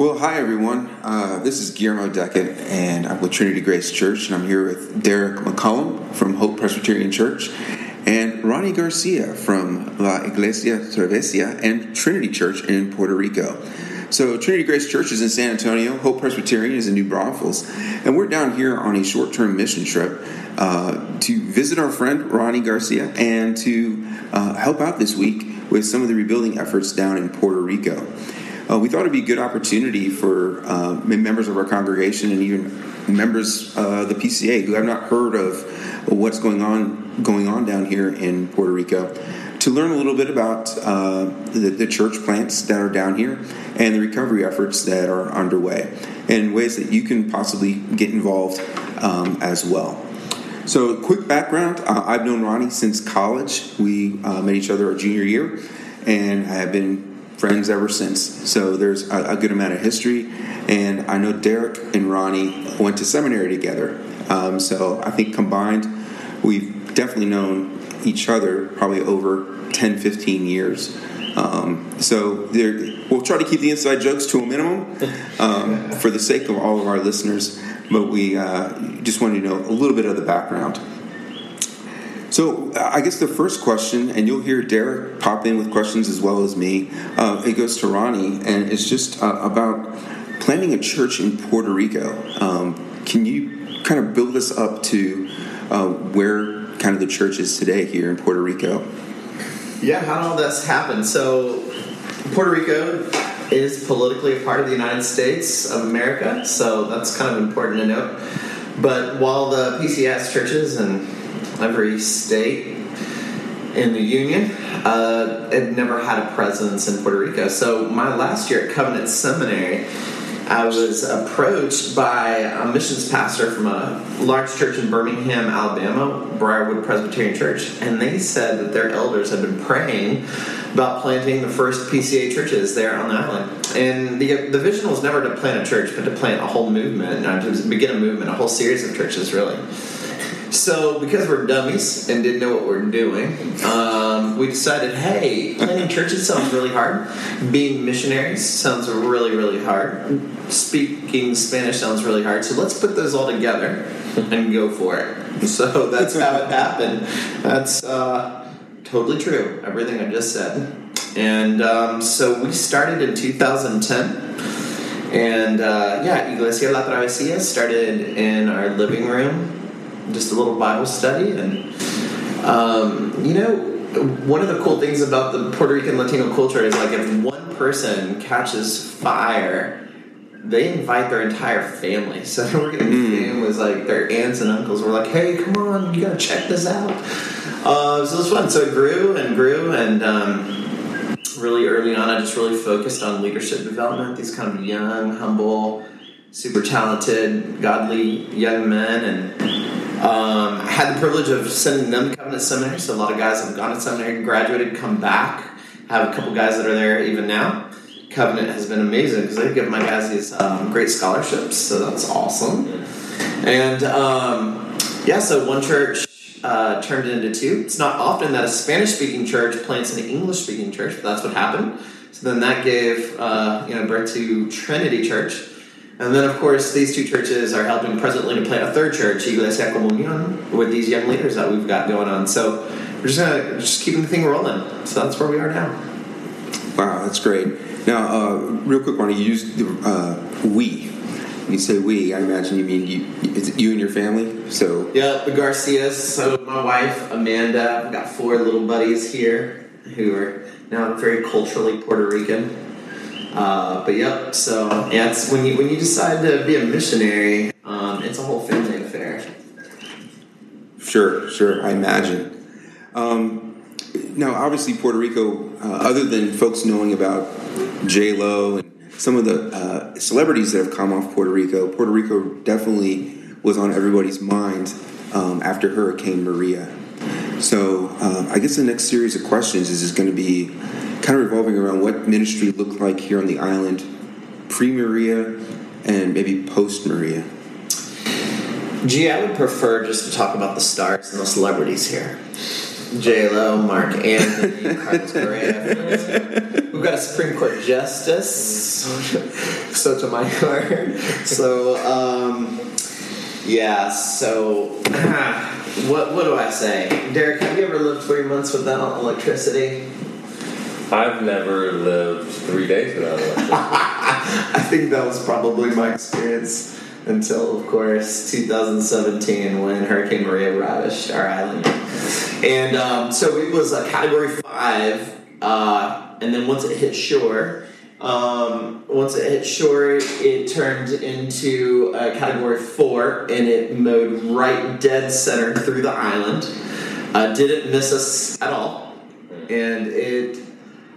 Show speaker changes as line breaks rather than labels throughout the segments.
Well, hi everyone. Uh, this is Guillermo Deckett, and I'm with Trinity Grace Church, and I'm here with Derek McCollum from Hope Presbyterian Church, and Ronnie Garcia from La Iglesia Travesia and Trinity Church in Puerto Rico. So, Trinity Grace Church is in San Antonio, Hope Presbyterian is in New Braunfels, and we're down here on a short term mission trip uh, to visit our friend Ronnie Garcia and to uh, help out this week with some of the rebuilding efforts down in Puerto Rico. Uh, we thought it'd be a good opportunity for uh, members of our congregation and even members of uh, the PCA who have not heard of what's going on going on down here in Puerto Rico to learn a little bit about uh, the, the, church plants that are down here and the recovery efforts that are underway and ways that you can possibly get involved um, as well. So, quick background uh, I've known Ronnie since college. We uh, met each other our junior year, and I have been friends ever since. So there's a, a, good amount of history. And I know Derek and Ronnie went to seminary together. Um, so I think combined, we've definitely known each other probably over 10, 15 years. Um, so we'll try to keep the inside jokes to a minimum um, for the sake of all of our listeners. But we uh, just wanted to know a little bit of the background. So I guess the first question, and you'll hear Derek pop in with questions as well as me. Uh, it goes to Ronnie, and it's just uh, about planning a church in Puerto Rico. Um, can you kind of build us up to uh, where kind of the church is today here in Puerto Rico?
Yeah, how all this happen? So Puerto Rico is politically a part of the United States of America, so that's kind of important to note. But while the PCA churches and every state in the Union. Uh, never had a presence in Puerto Rico. So my last year at Covenant Seminary, I was approached by a missions pastor from a large church in Birmingham, Alabama, Briarwood Presbyterian Church, and they said that their elders had been praying about planting the first PCA churches there on the island. And the, the vision was never to plant a church, but to plant a whole movement, to begin a movement, a whole series of churches, really. So, because we're dummies and didn't know what we are doing, um, we decided, hey, planning churches sounds really hard. Being missionaries sounds really, really hard. Speaking Spanish sounds really hard. So let's put those all together and go for it. So that's how it happened. That's uh, totally true. Everything I just said. And um, so we started in 2010. And uh, yeah, Iglesia La Travesia started in our living room just a little Bible study. And, um, you know, one of the cool things about the Puerto Rican Latino culture is like if one person catches fire, they invite their entire family. So we're getting mm. was like their aunts and uncles were like, "Hey, come on, you gotta check this out." Uh, so it was fun. So it grew and grew, and um, really early on, I just really focused on leadership development. These kind of young, humble, super talented, godly young men, and um, had the privilege of sending them to Covenant Seminary, so a lot of guys have gone to seminary, graduated, come back. Have a couple guys that are there even now. Covenant has been amazing because they give my guys these um, great scholarships, so that's awesome. And um, yeah, so one church uh, turned into two. It's not often that a Spanish speaking church plants an English speaking church, but that's what happened. So then that gave uh, you know birth to Trinity Church, and then, of course, these two churches are helping presently to plant a third church, Iglesia Comunión, with these young leaders that we've got going on. So we're just gonna just keeping the thing rolling. So that's where we are now.
Wow, that's great. Now, uh, real quick, Ronnie, you use the uh, we. When you say we, I imagine you mean you, is it you and your family? So
yeah, the Garcias. So my wife Amanda. I've got four little buddies here who are now very culturally Puerto Rican. Uh, but yep. So yeah, it's when you when you decide to be a missionary, um, it's a whole family affair.
Sure, sure. I imagine. Um, now, obviously, Puerto Rico. Uh, other than folks knowing about J Lo and some of the uh, celebrities that have come off Puerto Rico, Puerto Rico definitely was on everybody's mind um, after Hurricane Maria. So, uh, I guess the next series of questions is, is going to be kind of revolving around what ministry looked like here on the island pre Maria and maybe post Maria.
Gee, I would prefer just to talk about the stars and the celebrities here. J Lo, Marc Anthony, Carlos Correa. We've got got a Supreme Court justice, Sotomayor. So, um, yeah. So, what what do I say, Derek? Have you ever lived three months without electricity?
I've never lived three days without electricity.
I think that was probably my experience until, of course, 2017 when Hurricane Maria ravished our island. And um, so it was a Category Five, uh, and then once it hit shore. Um, once it hit shore, it turned into a Category Four, and it mowed right dead center through the island. Uh, didn't miss us at all, and it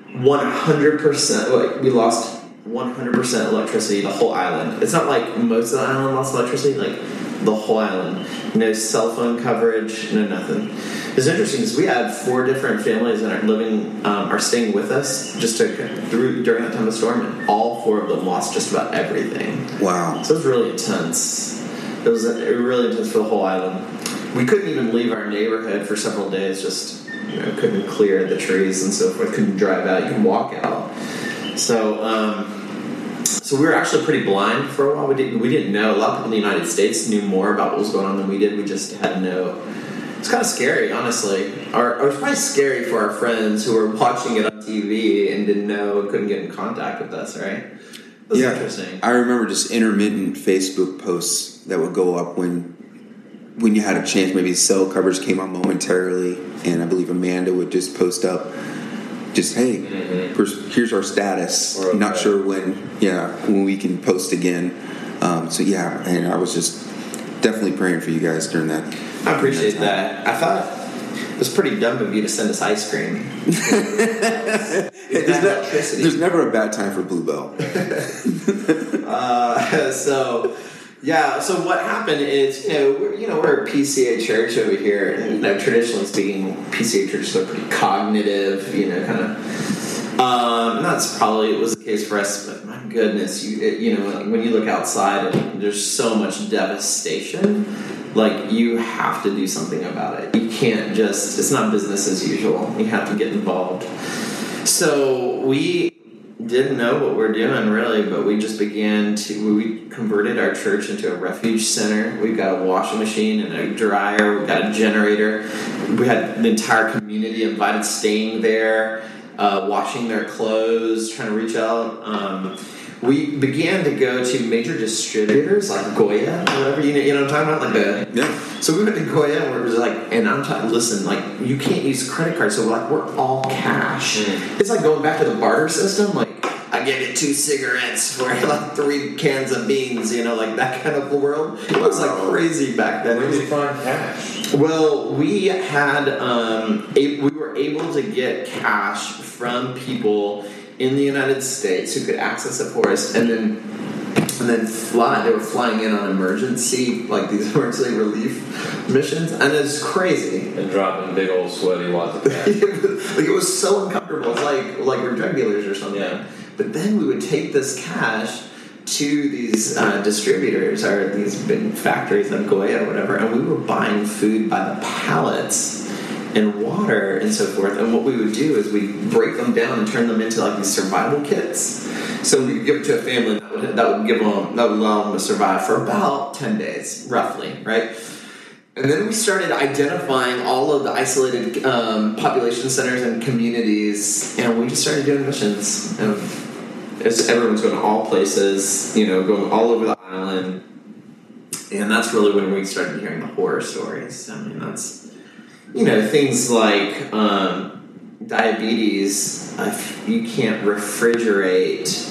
100%. Like we lost 100% electricity, the whole island. It's not like most of the island lost electricity, like the whole island. No cell phone coverage, no nothing. It's interesting because we had four different families that are living, um, are staying with us just to, through during that time of storm, and all four of them lost just about everything.
Wow.
So it was really intense. It was really intense for the whole island. We couldn't even leave our neighborhood for several days. Just you know, couldn't clear the trees and so forth. Couldn't drive out. You can walk out. So, um, so we were actually pretty blind for a while. We didn't we didn't know. A lot of people in the United States knew more about what was going on than we did. We just had no. It's kind of scary, honestly. Or, or it was probably scary for our friends who were watching it on TV and didn't know, and couldn't get in contact with us. Right? Was
yeah,
interesting.
I remember just intermittent Facebook posts that would go up when when you had a chance. Maybe cell coverage came on momentarily, and I believe Amanda would just post up, just hey,
Mhm.
here's, our status.
We're
Not sure when, yeah, when we can post again. Um, so yeah, and I was just definitely praying for you guys during that.
I appreciate
time.
that. I thought it was pretty dumb of you to send us ice cream.
There's,
there's
never a bad time for Bluebell.
Uh, so, yeah. So what happened is, you know, we're, you know, we're a PCA church over here, and you know, traditionally speaking, PCA churches are pretty cognitive, you know, kind of. Um, and that's probably it was the case for us. But my goodness, you it, you know, when you look outside, there's so much devastation. Like you have to do something about it. You can't just. It's not business as usual. You have to get involved. So we didn't know what we're doing really, but we just began to. We converted our church into a refuge center. We've got a washing machine and a dryer. We've got a generator. We had the entire community invited, staying there, uh, washing their clothes, trying to reach out. Um, we began to go to major distributors like Goya, whatever you know, you know what I'm talking about, like the
Yeah.
so we went to Goya and we're just like, and I'm talking, listen, like you can't use credit cards, so we're like, we're all cash.
Mm.
It's like going back to the barter system. Like I give you two cigarettes for like three cans of beans, you know, like that kind of world. It was like crazy back then.
Where did you find cash?
Well, we had um, a, we were able to get cash from people in the United States who could access it for us, and then and then fly. They were flying in on emergency like these emergency relief missions, and it's crazy.
And dropping big old sweaty wads of cash.
like it was so uncomfortable. It's like like we're drug dealers or something.
Yeah.
But then we would take this cash to these uh, distributors or these big factories in Goya or whatever, and we were buying food by the pallets and water and so forth. And what we would do is we break them down and turn them into like these survival kits. So we could give it to a family that would, that would give them that would allow them to survive for about ten days, roughly, right? And then we started identifying all of the isolated um, population centers and communities, and we just started doing missions. And it's, everyone's going to all places, you know, going all over the island. And that's really when we started hearing the horror stories. I mean, that's, you know, things like um, diabetes. If you can't refrigerate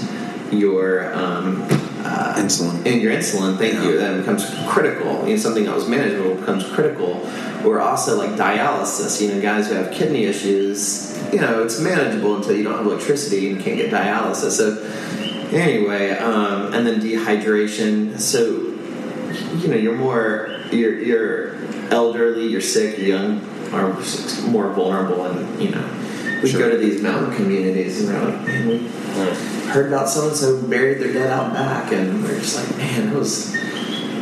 your um, uh,
Insulin.
and your insulin, thank you, then becomes critical. You know, something that was manageable becomes critical. Or also like dialysis. You know, guys who have kidney issues. You know, it's manageable until you don't have electricity and can't get dialysis. So anyway, um, and then dehydration. So you know, you're more you're you're elderly, you're sick, you're young, are more vulnerable, and you know, we
Sure.
go to these mountain communities and we're like, man, we heard about so and so buried their dead out back, and we're just like, man, that was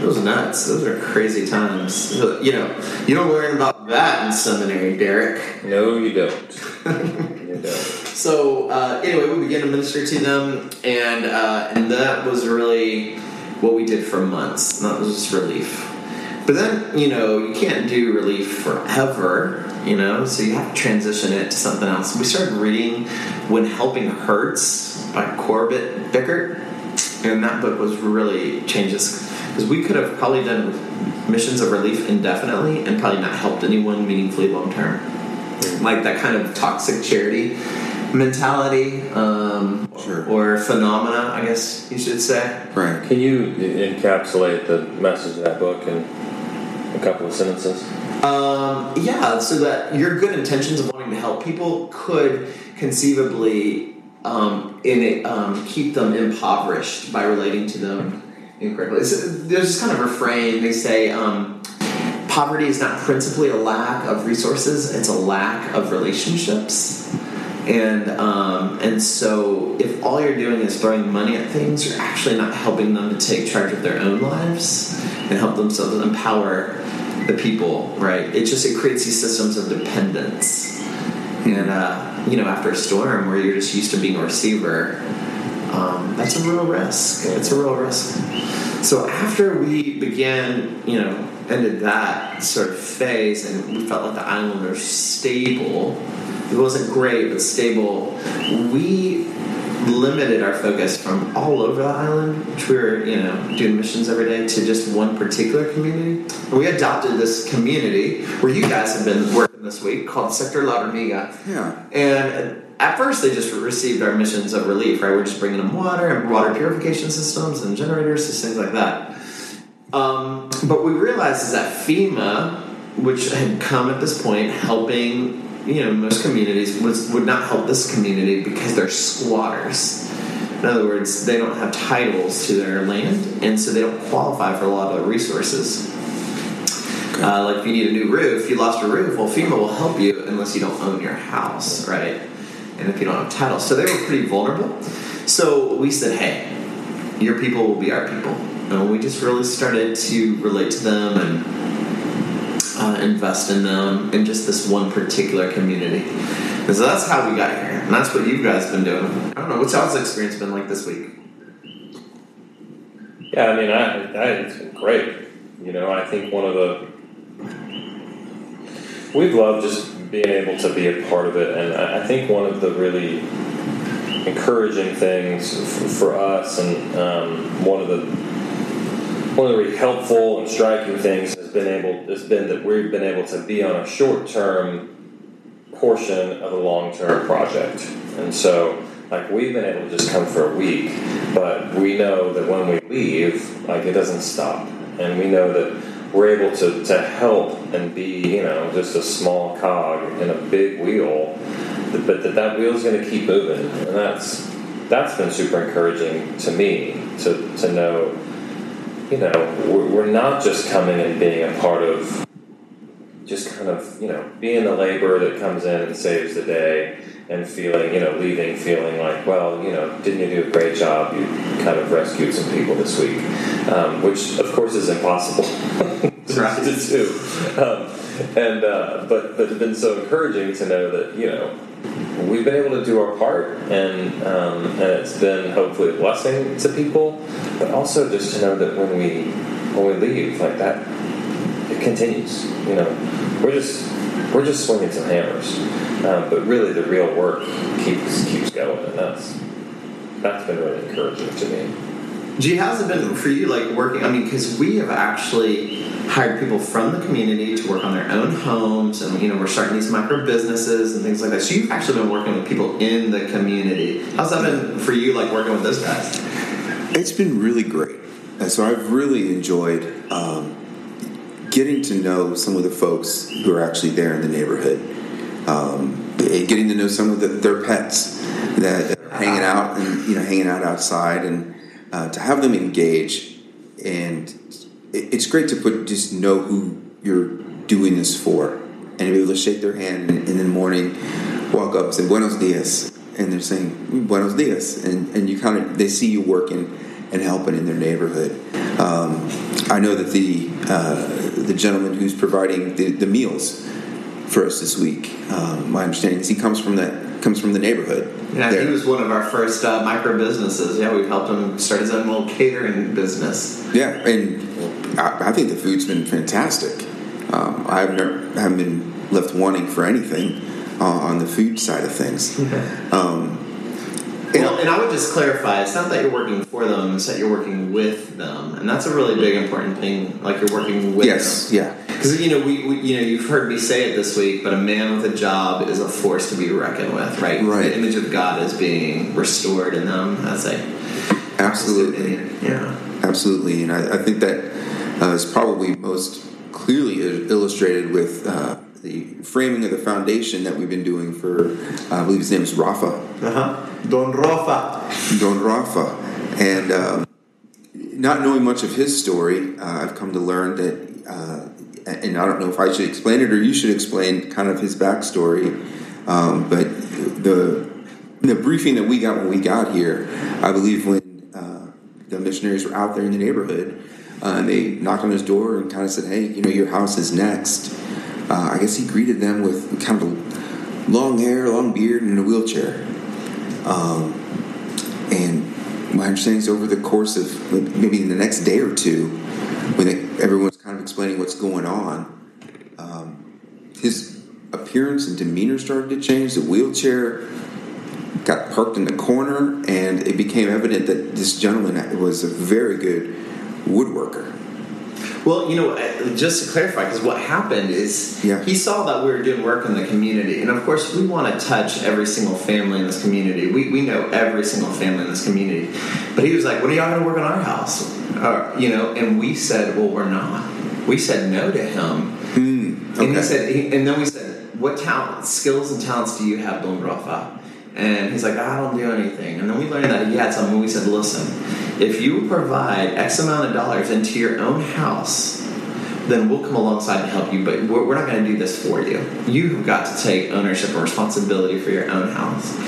that was nuts. Those are crazy times. You know, you don't learn about that in seminary, Derek.
No, you don't. you don't.
so uh, anyway, we began to minister to them, and uh, and that was really what we did for months. And that was just relief. But then you know you can't do relief forever. You know, so you have to transition it to something else. We started reading "When Helping Hurts" by Corbett Fikkert, and that book was really changes because we could have probably done missions of relief indefinitely and probably not helped anyone meaningfully long term. Like that kind of toxic charity mentality um,
Sure.
or phenomena, I guess you should say.
Right.
Can you encapsulate the message of that book in a couple of sentences?
Um, yeah, so that your good intentions of wanting to help people could conceivably um, in it, um, keep them impoverished by relating to them incorrectly. So there's this kind of refrain they say. Um, Poverty is not principally a lack of resources; it's a lack of relationships. And um, and so, if all you're doing is throwing money at things, you're actually not helping them to take charge of their own lives and help themselves empower the people. Right? It just it creates these systems of dependence. And uh, you know, after a storm where you're just used to being a receiver, um, that's a real risk. It's a real risk. So after we began, you know, ended that sort of phase, and we felt like the island was stable. It wasn't great, but stable. We limited our focus from all over the island, which we were, you know, doing missions every day, to just one particular community. And we adopted this community where you guys have been working this week called Sector La Hormiga.
Yeah.
And at first, they just received our missions of relief, right? We're just bringing them water and water purification systems and generators, just things like that. Um, but we realized is that FEMA, which had come at this point, helping you know most communities, was would not help this community because they're squatters. In other words, they don't have titles to their land, and so they don't qualify for a lot of the resources. Uh, like if you need a new roof, you lost your roof. Well, FEMA will help you unless you don't own your house, right? And if you don't have title, so they were pretty vulnerable. So we said, hey, your people will be our people, and we just really started to relate to them and uh, invest in them in just this one particular community. And so that's how we got here, and that's what you guys have been doing. I don't know what's y'all's experience been like this week.
Yeah, I mean, I, I, it's been great. You know, I think one of the we've loved just being able to be a part of it, and I, think one of the really encouraging things for us, and um, one of the one of the really helpful and striking things has been able has been that we've been able to be on a short term portion of a long term project, and so like we've been able to just come for a week, but we know that when we leave, like it doesn't stop, and we know that we're able to, to help and be you know just a small cog in a big wheel, but that that wheel's going to keep moving, and that's that's been super encouraging to me to to know you know we're, we're not just coming and being a part of just kind of you know being the laborer that comes in and saves the day and feeling you know leaving feeling like well you know didn't you do a great job? You kind of rescued some people this week um, which of course is impossible
Right.
to um, and uh, but but it's been so encouraging to know that you know we've been able to do our part and um, and it's been hopefully a blessing to people but also just to know that when we when we leave like that it continues. You know, we're just we're just swinging some hammers, um, but really the real work keeps keeps going, and that's that's been really encouraging to me.
Gee, how's it been for you, like working? I mean, because we have actually hired people from the community to work on their own homes, and you know, we're starting these micro businesses and things like that. So you've actually been working with people in the community. How's that been for you, like working with those guys?
It's been really great. And so I've really enjoyed um, getting to know some of the folks who are actually there in the neighborhood. Um, and getting to know some of the, their pets that are hanging out and you know hanging out outside, and uh, to have them engage. And it's great to put just know who you're doing this for, and to be able to shake their hand and in the morning, walk up and say "Buenos dias," and they're saying "Buenos dias," and and you kind of they see you working and helping in their neighborhood. Um, I know that the uh, the gentleman who's providing the, the meals for us this week, um, my understanding is he comes from that comes from the neighborhood.
Yeah,
there.
he was one of our first uh, micro businesses. Yeah, we've helped him start his own little catering business.
Yeah, and I, I think the food's been fantastic. Um, I've never haven't been left wanting for anything uh, on the food side of things. Um, and-
Well, and I would just clarify: it's not that you're working for them; it's that you're working with them, and that's a really big, important thing. Like you're working with
yes,
them.
yeah,
Because you know, we, we you know, you've heard me say it this week, but a man with a job is a force to be reckoned with, right?
Right.
The image of God is being restored in them as a
absolutely.
yeah.
Absolutely, and I, I think that uh, is probably most clearly illustrated with uh, the framing of the foundation that we've been doing for, uh, I believe his name is Rafa,
Uh huh. Don Rafa.
Don Rafa, and um, not knowing much of his story, uh, I've come to learn that, uh, and I don't know if I should explain it or you should explain kind of his backstory, um, but the the briefing that we got when we got here, I believe when uh, the missionaries were out there in the neighborhood, uh, and they knocked on his door and kind of said, "Hey, you know, your house is next." Uh, I guess he greeted them with kind of long hair, long beard, and a wheelchair. Um, and my understanding is over the course of maybe the next day or two, when it, everyone's kind of explaining what's going on, um, his appearance and demeanor started to change. The wheelchair got parked in the corner, and it became evident that this gentleman was a very good woodworker.
Well, you know, uh, just to clarify, because what happened is
Yeah.
he saw that we were doing work in the community, and of course, we want to touch every single family in this community. We, we know every single family in this community, but he was like, "When are y'all going to work on our house?" Uh, you know, and we said, "Well, we're not." We said no to him,
Hmm.
and he said, he, and then we said, "What talent, skills, and talents do you have, Don Rafa?" And he's like, "I don't do anything." And then we learned that he had something. We said, "Listen, if you provide X amount of dollars into your own house." Then we'll come alongside and help you, but we're, we're not going to do this for you. You've got to take ownership and responsibility for your own house.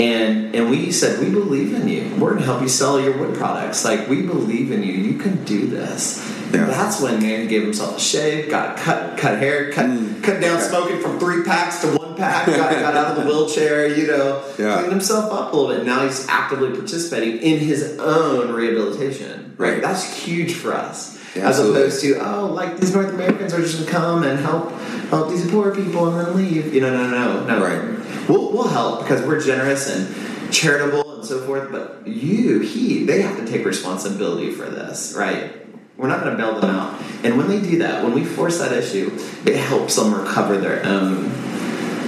And and we said we believe in you. We're going to help you sell your wood products. Like we believe in you. You can do this.
Yeah.
That's when man gave himself a shave, got a cut, cut hair, cut,
Mm.
cut down smoking from three packs to one pack. Got, got out of the wheelchair, you know,
Yeah.
cleaned himself up a little bit. Now he's actively participating in his own rehabilitation.
Right.
That's huge for us.
Yeah,
As opposed to oh, like these North Americans are just gonna come and help help these poor people and then leave. You know, no, no, no, no.
Right.
We'll we'll help because we're generous and charitable and so forth. But you, he, they have to take responsibility for this, right? We're not going to bail them out. And when they do that, when we force that issue, it helps them recover their own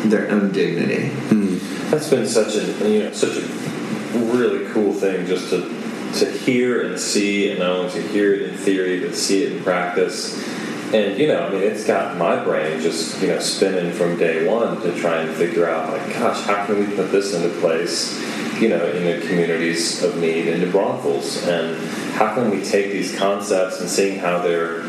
their own dignity. Hmm.
That's been such a you know such a really cool thing just to to hear and see, and not only to hear it in theory, but see it in practice. And you know, I mean, it's got my brain just you know spinning from day one to try and figure out like, gosh, how can we put this into place? You know, in the communities of need in New and how can we take these concepts and seeing how they're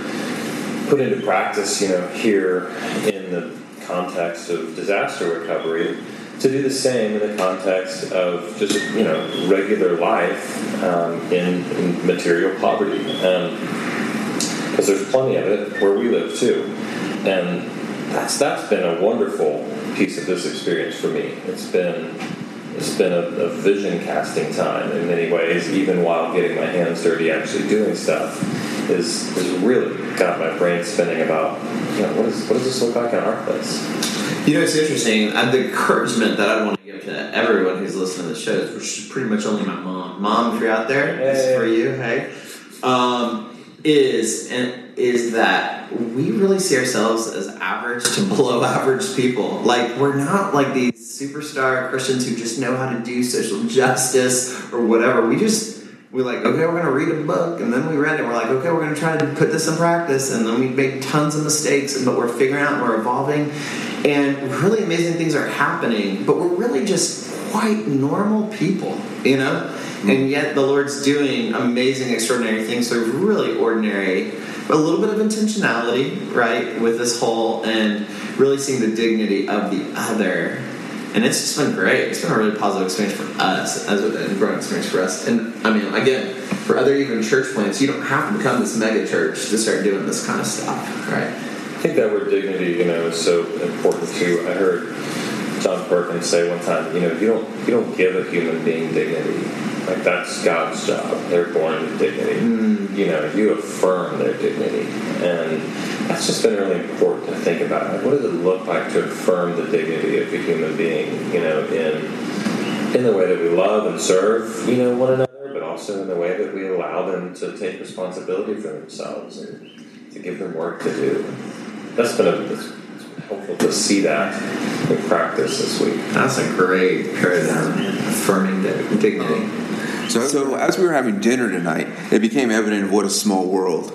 put into practice, you know, here in the context of disaster recovery, to do the same in the context of just, you know, regular life um, in, in material poverty. Because there's plenty of it where we live too. And that's, that's been a wonderful piece of this experience for me. It's been it's been a, a vision casting time in many ways, even while getting my hands dirty, actually doing stuff, is is really got my brain spinning about, you know, what, is, what does this look like in our place?
You know, it's interesting. And the encouragement that I want to give to everyone who's listening to the show, which is pretty much only my mom. Mom, if you're out there, this is for you. Hey, um, is and is that we really see ourselves as average to below average people. Like we're not like these superstar Christians who just know how to do social justice or whatever. We just we're like, okay, we're gonna read a book, and then we read it. We're like, okay, we're gonna try to put this in practice, and then we make tons of mistakes, but we're figuring out, and we're evolving, and really amazing things are happening. But we're really just quite normal people, you know. And yet the Lord's doing amazing, extraordinary things. So really ordinary, but a little bit of intentionality, right, with this whole, and really seeing the dignity of the other and it's just been great. It's been a really positive experience for us, as a growing experience for us. And I mean, again, for other even church plants, you don't have to become this mega church to start doing this kind of stuff, right?
I think that word dignity, you know, is so important too. I heard John Perkins say one time, you know, you don't you don't give a human being dignity. Like that's God's job. They're born with dignity.
Mm.
You know, you affirm their dignity, and that's just been really important to think about. Like, what does it look like to affirm the dignity of a human being? You know, in in the way that we love and serve, you know, one another, but also in the way that we allow them to take responsibility for themselves and to give them work to do. That's been a, it's helpful to see that in practice this week.
That's a great paradigm, affirming dignity.
So, so as we were having dinner tonight, it became evident what a small world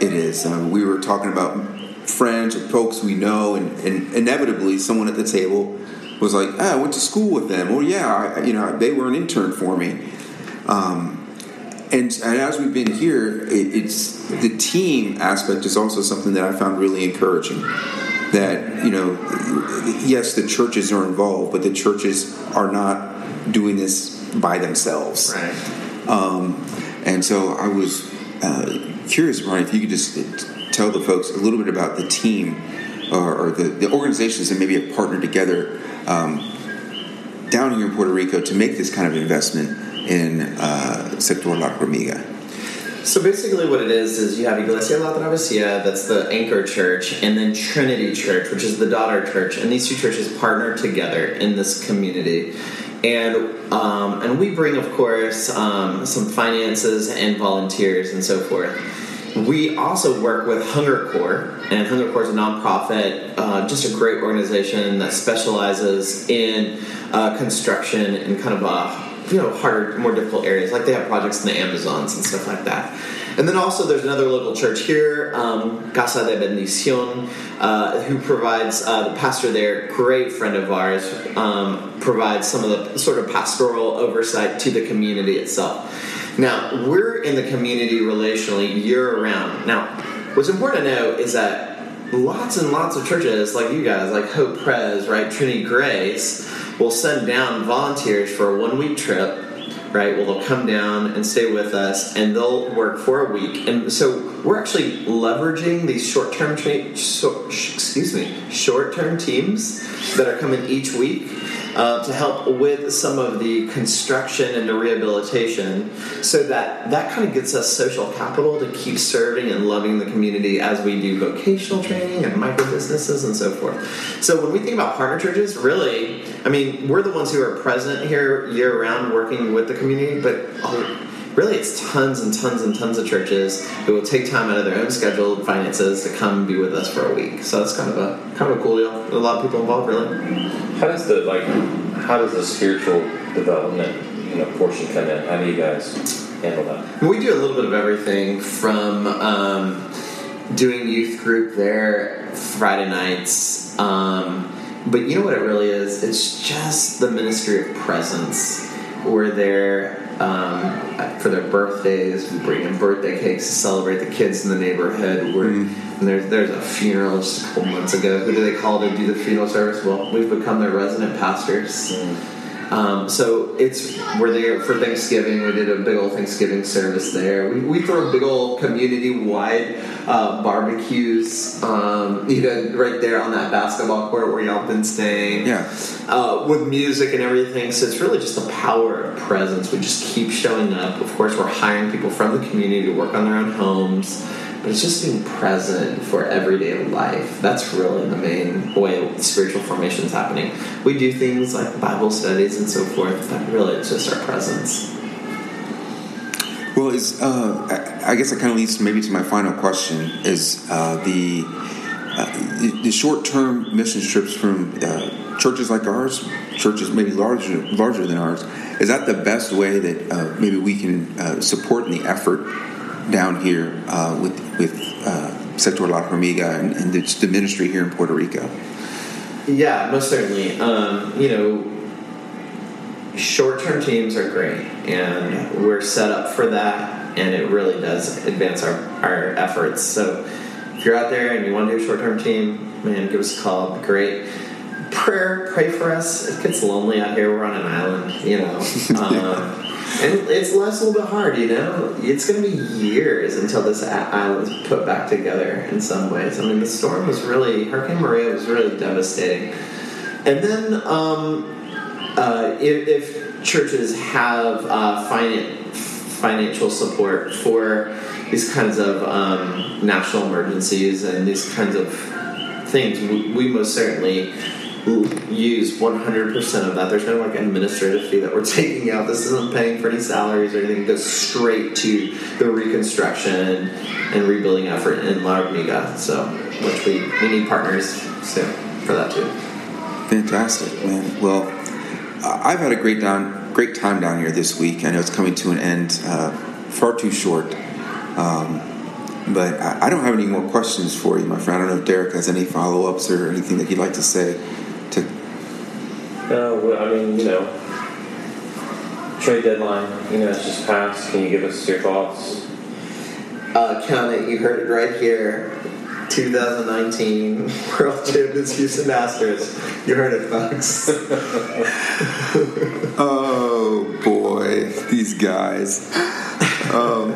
it is. Um, we were talking about friends or folks we know, and, and inevitably, someone at the table was like, ah, "I went to school with them," or "Yeah, I, you know, they were an intern for me." Um, and, and, as we've been here, it, it's the team aspect is also something that I found really encouraging. That you know, yes, the churches are involved, but the churches are not doing this by themselves.
Right.
Um, and so I was uh, curious, Brian, if you could just tell the folks a little bit about the team or, or the, the, organizations that maybe have partnered together um, down here in Puerto Rico to make this kind of investment in uh, Sector La Hormiga.
So basically, what it is is you have Iglesia La Travesía, that's the anchor church, and then Trinity Church, which is the daughter church, and these two churches partner together in this community and um, and we bring, of course, um, some finances and volunteers and so forth. We also work with Hunger Corps, and Hunger Corps is a nonprofit, uh, just a great organization that specializes in uh, construction and kind of uh, you know harder, more difficult areas. Like they have projects in the Amazons and stuff like that. And then also there's another local church here, um, Casa de Bendición, uh, who provides uh, the pastor there, great friend of ours, um, provides some of the sort of pastoral oversight to the community itself. Now we're in the community relationally year round. Now, what's important to know is that lots and lots of churches like you guys, like Hope Pres, right, Trinity Grace, will send down volunteers for a one week trip right? Well, they'll come down and stay with us, and they'll work for a week. And so we're actually leveraging these short-term, tra- so, excuse me, short-term teams that are coming each week uh, to help with some of the construction and the rehabilitation so that that kind of gets us social capital to keep serving and loving the community as we do vocational training and micro businesses and so forth. So when we think about partner churches, really, I mean, we're the ones who are present here year round working with the community, but oh, really it's tons and tons and tons of churches who will take time out of their own scheduled finances to come be with us for a week. So that's kind of a kind of a cool deal. A lot of people involved, really.
How does the like? How does the spiritual development you know portion come in? How do you guys handle that?
We do a little bit of everything from um, doing youth group there Friday nights. Um, but you know what it really is? It's just the ministry of presence. We're there um, for their birthdays. We bring in birthday cakes to celebrate the kids in the neighborhood. We're, mm. and there's there's a funeral just a couple months ago. Who do they call to do the funeral service? Well, we've become their resident pastors. Mm. Um, so it's we're there for Thanksgiving. We did a big old Thanksgiving service there. We, we throw big old community wide uh, barbecues, um, know, right there on that basketball court where y'all been staying.
Yeah.
Uh, with music and everything. So it's really just the power of presence. We just keep showing up. Of course, we're hiring people from the community to work on their own homes but it's just being present for everyday life. That's really the main way spiritual formation is happening. We do things like Bible studies and so forth, but really it's just our presence.
Well, is uh, I guess that kind of leads maybe to my final question: is uh, the, uh, the, the short-term mission trips from uh, churches like ours, churches maybe larger larger than ours, is that the best way that uh, maybe we can uh, support in the effort down here uh, with with uh, Sector La Hormiga and, and the, the, ministry here in Puerto Rico.
Yeah, most certainly. Um, you know, short-term teams are great, and we're set up for that, and it really does advance our, our efforts. So, if you're out there and you want to do a short-term team, man, give us a call. Great. Prayer, pray for us. It gets lonely out here. We're on an island, you know. Um, and it's life's a little bit hard, you know. It's going to be years until this island's put back together in some ways. I mean, the storm was really Hurricane Maria was really devastating. And then, um, uh, if, if churches have uh, finan- financial support for these kinds of um, national emergencies and these kinds of things, we, we most certainly use 100% of that. There's no like administrative fee that we're taking out. This isn't paying for any salaries or anything. It goes straight to the reconstruction and rebuilding effort in Lagunitas. So, which we, we need partners soon for that too.
Fantastic, man. Well, I've had a great down, great time down here this week. I know it's coming to an end, uh, far too short. Um, but I don't have any more questions for you, my friend. I don't know if Derek has any follow ups or anything that he'd like to say. To
No, well, I mean, you know, trade deadline, you know, it's just passed. Can you give us your thoughts?
Uh, count it. You heard it right here. 2019 World Champions Houston Astros. You heard it, folks.
oh boy, these guys. Um,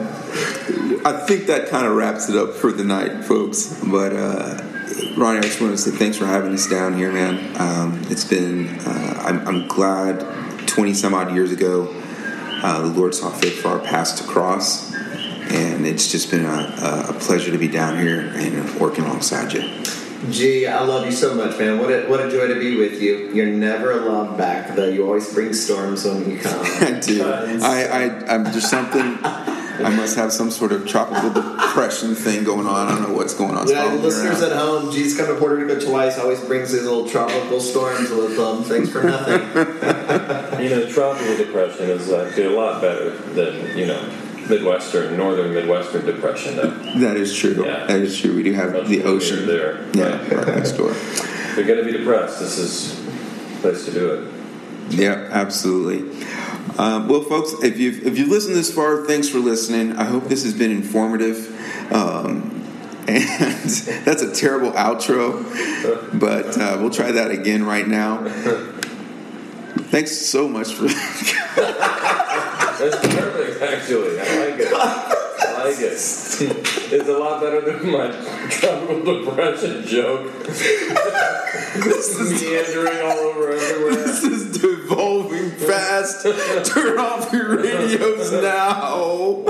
I think that kind of wraps it up for the night, folks. But uh, Ronnie, I just want to say thanks for having us down here, man. Um, it's been, uh, I'm, I'm, glad 20 some odd years ago, uh, the Lord saw fit for our paths to cross. And it's just been a, a pleasure to be down here and working alongside you.
Gee, I love you so much, man. What a, what a joy to be with you. You're never allowed back, though. You always bring storms when you come.
I do. I, I, I'm just something. I must have some sort of tropical depression thing going on. I don't know what's going on.
Yeah, listeners at home, G's come to Puerto Rico twice. Always brings these little tropical storms with them. Thanks for nothing.
you know, tropical depression is uh, actually a lot better than you know Midwestern, northern Midwestern depression. Though.
That is true. Yeah. That is true. We do have Much the ocean
there.
Yeah, right, right next door.
If you're going to be depressed, this is the place to do it.
Yeah, absolutely. Um, well, folks, if you've if you listened this far, thanks for listening. I hope this has been informative. Um, and that's a terrible outro, but uh, we'll try that again right now. Thanks so much for.
that's perfect, actually. I like it like it. It's a lot better than my tropical depression joke. this is meandering all over everywhere.
This is devolving fast. Turn off your radios now.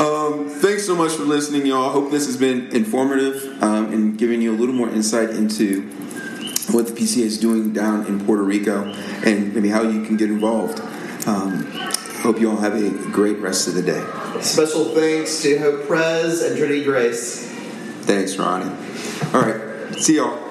Um, thanks so much for listening, y'all. Hope this has been informative um, and giving you a little more insight into what the PCA is doing down in Puerto Rico and maybe how you can get involved. Um, hope you all have a great rest of the day.
Special thanks to Hope Prez and Trinity Grace.
Thanks, Ronnie. All right. See y'all.